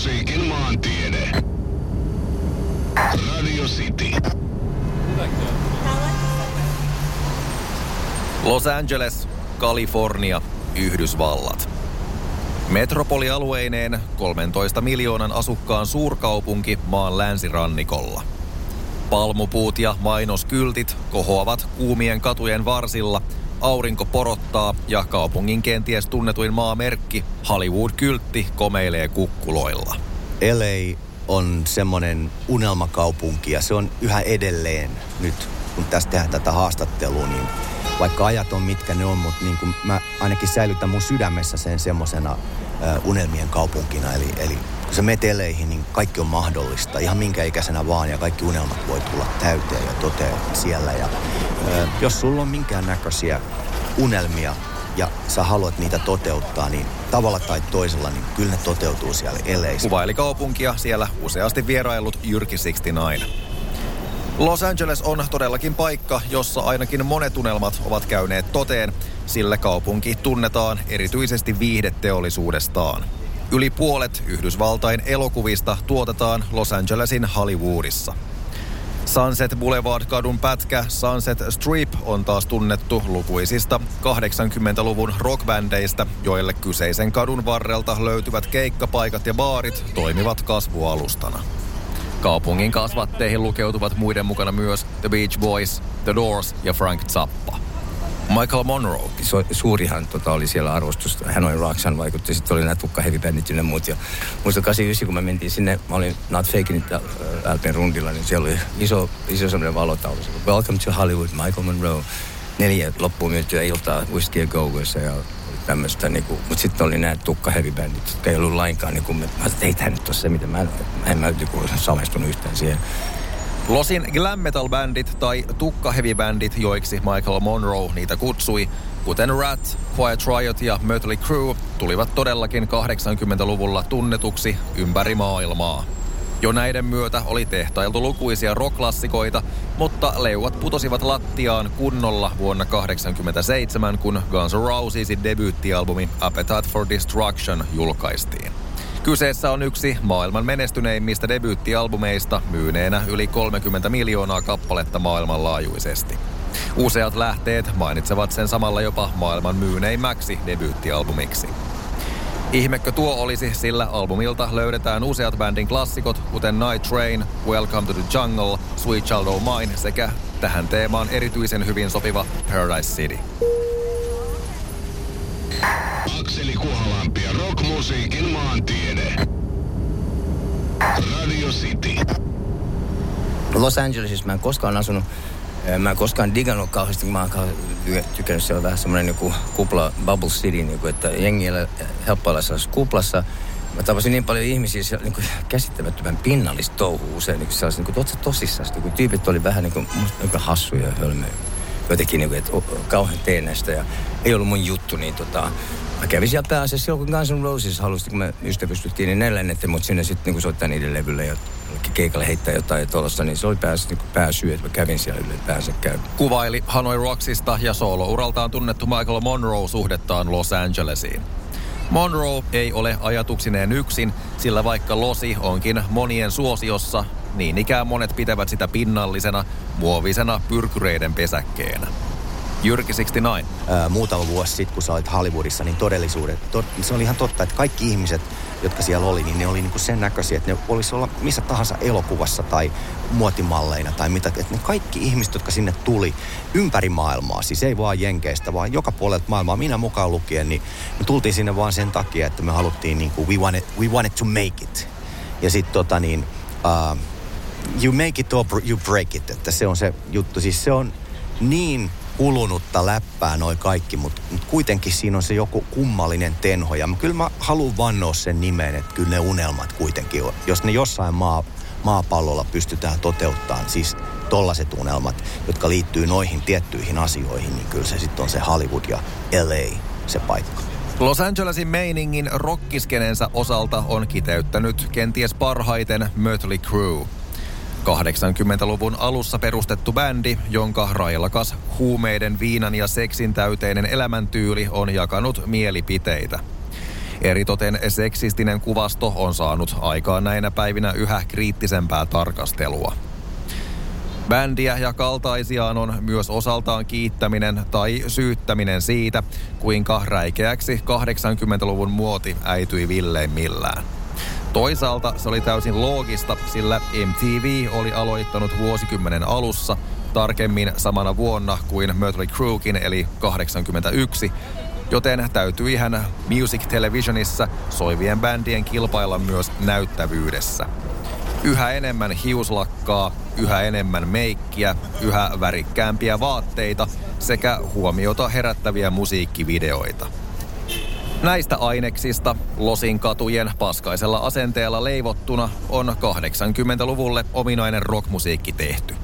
ja rockmusiikin maantiede. Radio City. Los Angeles, Kalifornia, Yhdysvallat. Metropolialueineen 13 miljoonan asukkaan suurkaupunki maan länsirannikolla. Palmupuut ja mainoskyltit kohoavat kuumien katujen varsilla, aurinko porottaa ja kaupungin kenties tunnetuin maamerkki Hollywood-kyltti komeilee kukkuloilla. LA on semmoinen unelmakaupunki ja se on yhä edelleen nyt, kun tästä tehdään tätä haastattelua, niin vaikka ajat on mitkä ne on, mutta niin kuin mä ainakin säilytän mun sydämessä sen semmoisena unelmien kaupunkina. Eli, eli kun sä meteleihin, niin kaikki on mahdollista. Ihan minkä ikäisenä vaan ja kaikki unelmat voi tulla täyteen ja toteutua siellä. Ja, jos sulla on minkään näköisiä unelmia ja sä haluat niitä toteuttaa, niin tavalla tai toisella, niin kyllä ne toteutuu siellä eleissä. Kuvaili kaupunkia siellä useasti vierailut Jyrki 69. Los Angeles on todellakin paikka, jossa ainakin monet unelmat ovat käyneet toteen, sillä kaupunki tunnetaan erityisesti viihdeteollisuudestaan. Yli puolet Yhdysvaltain elokuvista tuotetaan Los Angelesin Hollywoodissa. Sunset Boulevard-kadun pätkä Sunset Strip on taas tunnettu lukuisista 80-luvun rockbändeistä, joille kyseisen kadun varrelta löytyvät keikkapaikat ja baarit toimivat kasvualustana. Kaupungin kasvatteihin lukeutuvat muiden mukana myös The Beach Boys, The Doors ja Frank Zappa. Michael Monroe. So, suurihan tota, oli siellä arvostusta. Hän oli Roxanne vaikutti. Sitten oli nämä tukka heavy bandit ja muut. Ja muista 89, kun mä mentiin sinne, mä olin Not Faking It Alpen rundilla, niin siellä oli iso, iso semmoinen valotaulu. Welcome to Hollywood, Michael Monroe. Neljä loppuun myytyä iltaa Whiskey go ja tämmöistä, niinku, mutta sitten oli nämä tukka heavy bandit, jotka ei ollut lainkaan, niinku, mä ajattelin, että ei tämä nyt ole se, mitä mä, en mä niinku, samaistunut yhtään siihen. Losin glam metal bandit tai tukka heavy bandit, joiksi Michael Monroe niitä kutsui, kuten Rat, Quiet Riot ja Mötley Crue, tulivat todellakin 80-luvulla tunnetuksi ympäri maailmaa. Jo näiden myötä oli tehtailtu lukuisia rock-klassikoita, mutta leuat putosivat lattiaan kunnolla vuonna 1987, kun Guns N' Rosesin debyyttialbumi Appetite for Destruction julkaistiin. Kyseessä on yksi maailman menestyneimmistä debyyttialbumeista myyneenä yli 30 miljoonaa kappaletta maailmanlaajuisesti. Useat lähteet mainitsevat sen samalla jopa maailman myyneimmäksi debyyttialbumiksi. Ihmekö tuo olisi, sillä albumilta löydetään useat bändin klassikot, kuten Night Train, Welcome to the Jungle, Sweet Child O' Mine sekä tähän teemaan erityisen hyvin sopiva Paradise City. Akseli Kuhalampi ja rockmusiikin maantiede. Radio City. Los Angelesissa mä en koskaan asunut Mä en koskaan digannut kauheasti, mä oon tykännyt siellä vähän semmoinen niin kupla, bubble city, niin kuin, että jengi helppo olla kuplassa. Mä tapasin niin paljon ihmisiä siellä niin kuin käsittämättömän pinnallista touhua usein, niin kuin niin kuin, tosissaan. Niin kuin, tyypit oli vähän niin kuin, niin kuin hassuja ja hölmöjä. Jotenkin niin kuin, että kauhean teen näistä ja ei ollut mun juttu, niin tota, Mä kävin siellä pääasiassa silloin, kun Guns N' Roses halusi, kun me ystävystyttiin, niin ne lennettiin mut sinne sitten niin soittaa niiden levylle ja keikalle heittää jotain tuollaista, niin se oli pääs, niin pääsyy, että mä kävin siellä ylipäänsä käy. Kuvaili Hanoi Rocksista ja soolouraltaan tunnettu Michael Monroe suhdettaan Los Angelesiin. Monroe ei ole ajatuksineen yksin, sillä vaikka Losi onkin monien suosiossa, niin ikään monet pitävät sitä pinnallisena, muovisena pyrkyreiden pesäkkeenä. Jyrki 69. Ää, muutama vuosi sitten, kun sä olit Hollywoodissa, niin todellisuudet, to, se oli ihan totta, että kaikki ihmiset, jotka siellä oli, niin ne oli niin kuin sen näköisiä, että ne olisi olla missä tahansa elokuvassa tai muotimalleina tai mitä. Että ne kaikki ihmiset, jotka sinne tuli ympäri maailmaa, siis ei vaan Jenkeistä, vaan joka puolelta maailmaa, minä mukaan lukien, niin me tultiin sinne vaan sen takia, että me haluttiin niin kuin, we wanted, we wanted to make it. Ja sitten tota niin, uh, you make it or you break it, että se on se juttu. Siis se on niin kulunutta läppää noin kaikki, mutta mut kuitenkin siinä on se joku kummallinen tenho. Ja kyllä mä haluan vannoa sen nimen, että kyllä ne unelmat kuitenkin on. Jos ne jossain maa, maapallolla pystytään toteuttamaan, siis tollaset unelmat, jotka liittyy noihin tiettyihin asioihin, niin kyllä se sitten on se Hollywood ja LA se paikka. Los Angelesin meiningin rockiskenensä osalta on kiteyttänyt kenties parhaiten Mötley Crue. 80-luvun alussa perustettu bändi, jonka railakas huumeiden, viinan ja seksin täyteinen elämäntyyli on jakanut mielipiteitä. Eritoten seksistinen kuvasto on saanut aikaan näinä päivinä yhä kriittisempää tarkastelua. Bändiä ja kaltaisiaan on myös osaltaan kiittäminen tai syyttäminen siitä, kuinka räikeäksi 80-luvun muoti äityi villeimmillään. Toisaalta se oli täysin loogista, sillä MTV oli aloittanut vuosikymmenen alussa, tarkemmin samana vuonna kuin Mötley Cruekin eli 81, joten täytyi hän Music Televisionissa soivien bändien kilpailla myös näyttävyydessä. Yhä enemmän hiuslakkaa, yhä enemmän meikkiä, yhä värikkäämpiä vaatteita sekä huomiota herättäviä musiikkivideoita. Näistä aineksista Losin katujen paskaisella asenteella leivottuna on 80-luvulle ominainen rockmusiikki tehty.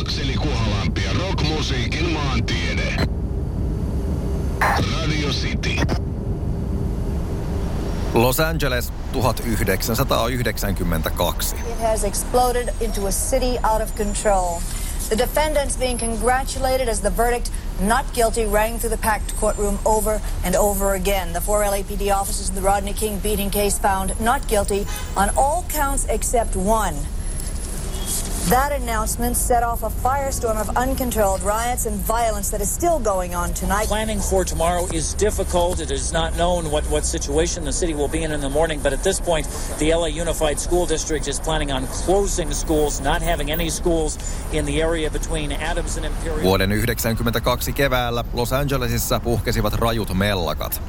Akseli Kuhalampi ja rockmusiikin maantiede. Radio City. Los Angeles 1992. It has exploded into a city out of control. The defendants being congratulated as the verdict not guilty rang through the packed courtroom over and over again. The four LAPD officers in the Rodney King beating case found not guilty on all counts except one. That announcement set off a firestorm of uncontrolled riots and violence that is still going on tonight. Planning for tomorrow is difficult. It is not known what, what situation the city will be in in the morning, but at this point, the LA Unified School District is planning on closing schools, not having any schools in the area between Adams and Imperial. Vuoden 1992 keväällä Los Angelesissa puhkesivat rajut mellakat.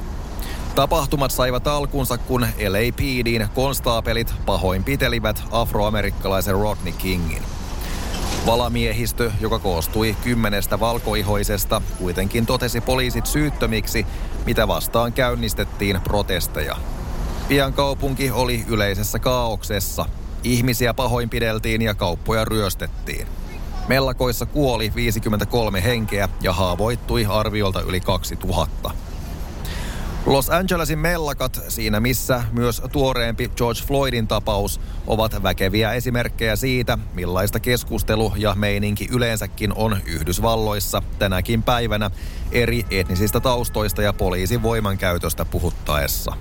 Tapahtumat saivat alkunsa, kun LAPDin konstaapelit pahoinpitelivät afroamerikkalaisen Rodney Kingin. Valamiehistö, joka koostui kymmenestä valkoihoisesta, kuitenkin totesi poliisit syyttömiksi, mitä vastaan käynnistettiin protesteja. Pian kaupunki oli yleisessä kaauksessa. Ihmisiä pahoinpideltiin ja kauppoja ryöstettiin. Mellakoissa kuoli 53 henkeä ja haavoittui arviolta yli 2000. Los Angelesin mellakat, siinä missä myös tuoreempi George Floydin tapaus, ovat väkeviä esimerkkejä siitä, millaista keskustelu ja meininki yleensäkin on Yhdysvalloissa tänäkin päivänä eri etnisistä taustoista ja poliisin voimankäytöstä puhuttaessa.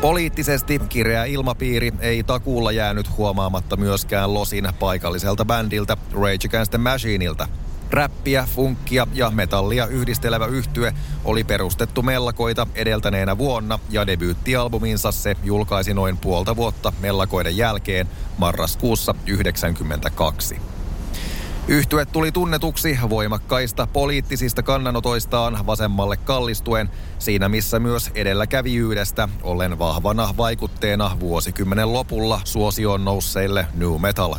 Poliittisesti kireä ilmapiiri ei takuulla jäänyt huomaamatta myöskään Losin paikalliselta bändiltä Rage Against the Machineilta – Räppiä, funkkia ja metallia yhdistelevä yhtye oli perustettu mellakoita edeltäneenä vuonna ja debyyttialbuminsa se julkaisi noin puolta vuotta mellakoiden jälkeen marraskuussa 1992. Yhtye tuli tunnetuksi voimakkaista poliittisista kannanotoistaan vasemmalle kallistuen, siinä missä myös edelläkävijyydestä ollen vahvana vaikutteena vuosikymmenen lopulla suosioon nousseille new metal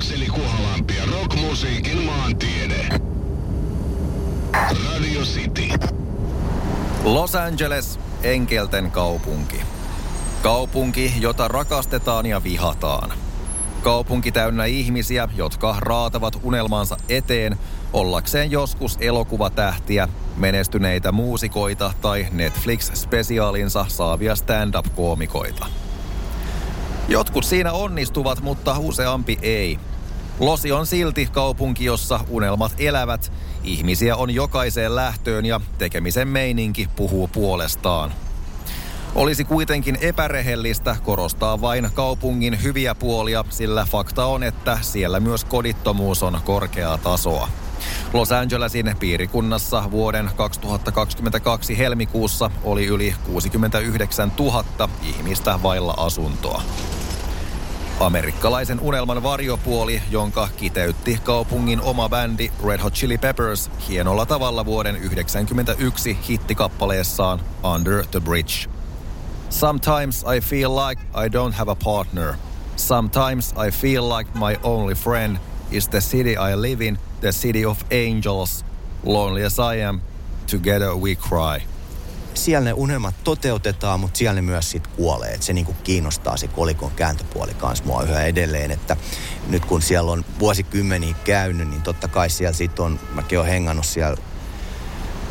Akseli Kuhalampi ja rockmusiikin maantiede. Radio City. Los Angeles, enkelten kaupunki. Kaupunki, jota rakastetaan ja vihataan. Kaupunki täynnä ihmisiä, jotka raatavat unelmansa eteen ollakseen joskus elokuvatähtiä, menestyneitä muusikoita tai Netflix-spesiaalinsa saavia stand-up-koomikoita. Jotkut siinä onnistuvat, mutta useampi ei. Losi on silti kaupunki, jossa unelmat elävät, ihmisiä on jokaiseen lähtöön ja tekemisen meininki puhuu puolestaan. Olisi kuitenkin epärehellistä korostaa vain kaupungin hyviä puolia, sillä fakta on, että siellä myös kodittomuus on korkeaa tasoa. Los Angelesin piirikunnassa vuoden 2022 helmikuussa oli yli 69 000 ihmistä vailla asuntoa. Amerikkalaisen unelman varjopuoli, jonka kiteytti kaupungin oma bändi Red Hot Chili Peppers hienolla tavalla vuoden 1991 hittikappaleessaan Under the Bridge. Sometimes I feel like I don't have a partner. Sometimes I feel like my only friend is the city I live in, the city of angels. Lonely as I am, together we cry. Siellä ne unelmat toteutetaan, mutta siellä ne myös sit kuolee. Et se niinku kiinnostaa se kolikon kääntöpuoli kanssa mua yhä edelleen. Että nyt kun siellä on vuosikymmeniä käynyt, niin totta kai siellä sit on, mäkin olen hengannut siellä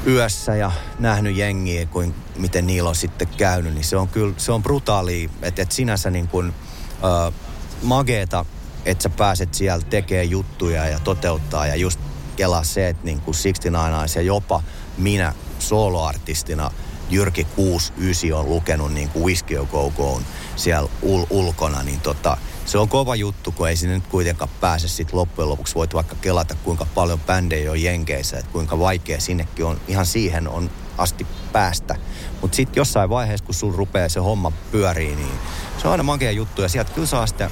yössä ja nähnyt jengiä, kuin, miten niillä on sitten käynyt, niin se on kyllä, se on brutaali, että et sinänsä niin kuin, äh, mageeta, että sä pääset siellä tekemään juttuja ja toteuttaa ja just kelaa se, että niin kuin 69 ja jopa minä soloartistina Jyrki 69 on lukenut niin kuin Whiskey Go siellä ul- ulkona, niin tota, se on kova juttu, kun ei sinne nyt kuitenkaan pääse sitten loppujen lopuksi. Voit vaikka kelata, kuinka paljon bändejä on Jenkeissä, että kuinka vaikea sinnekin on. Ihan siihen on asti päästä. Mutta sitten jossain vaiheessa, kun sun rupeaa se homma pyörii, niin se on aina makea juttu. Ja sieltä kyllä saa sitä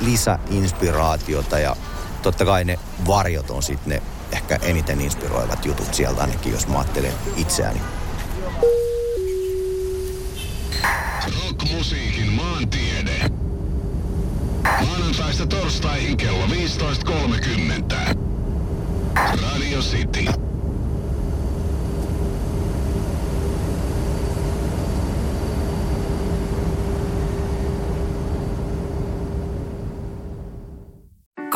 lisäinspiraatiota ja totta kai ne varjot on sitten ne ehkä eniten inspiroivat jutut sieltä ainakin, jos mä ajattelen itseäni. Rockmusiikin maantiede. Maanantaista torstaihin kello 15.30. Radio City.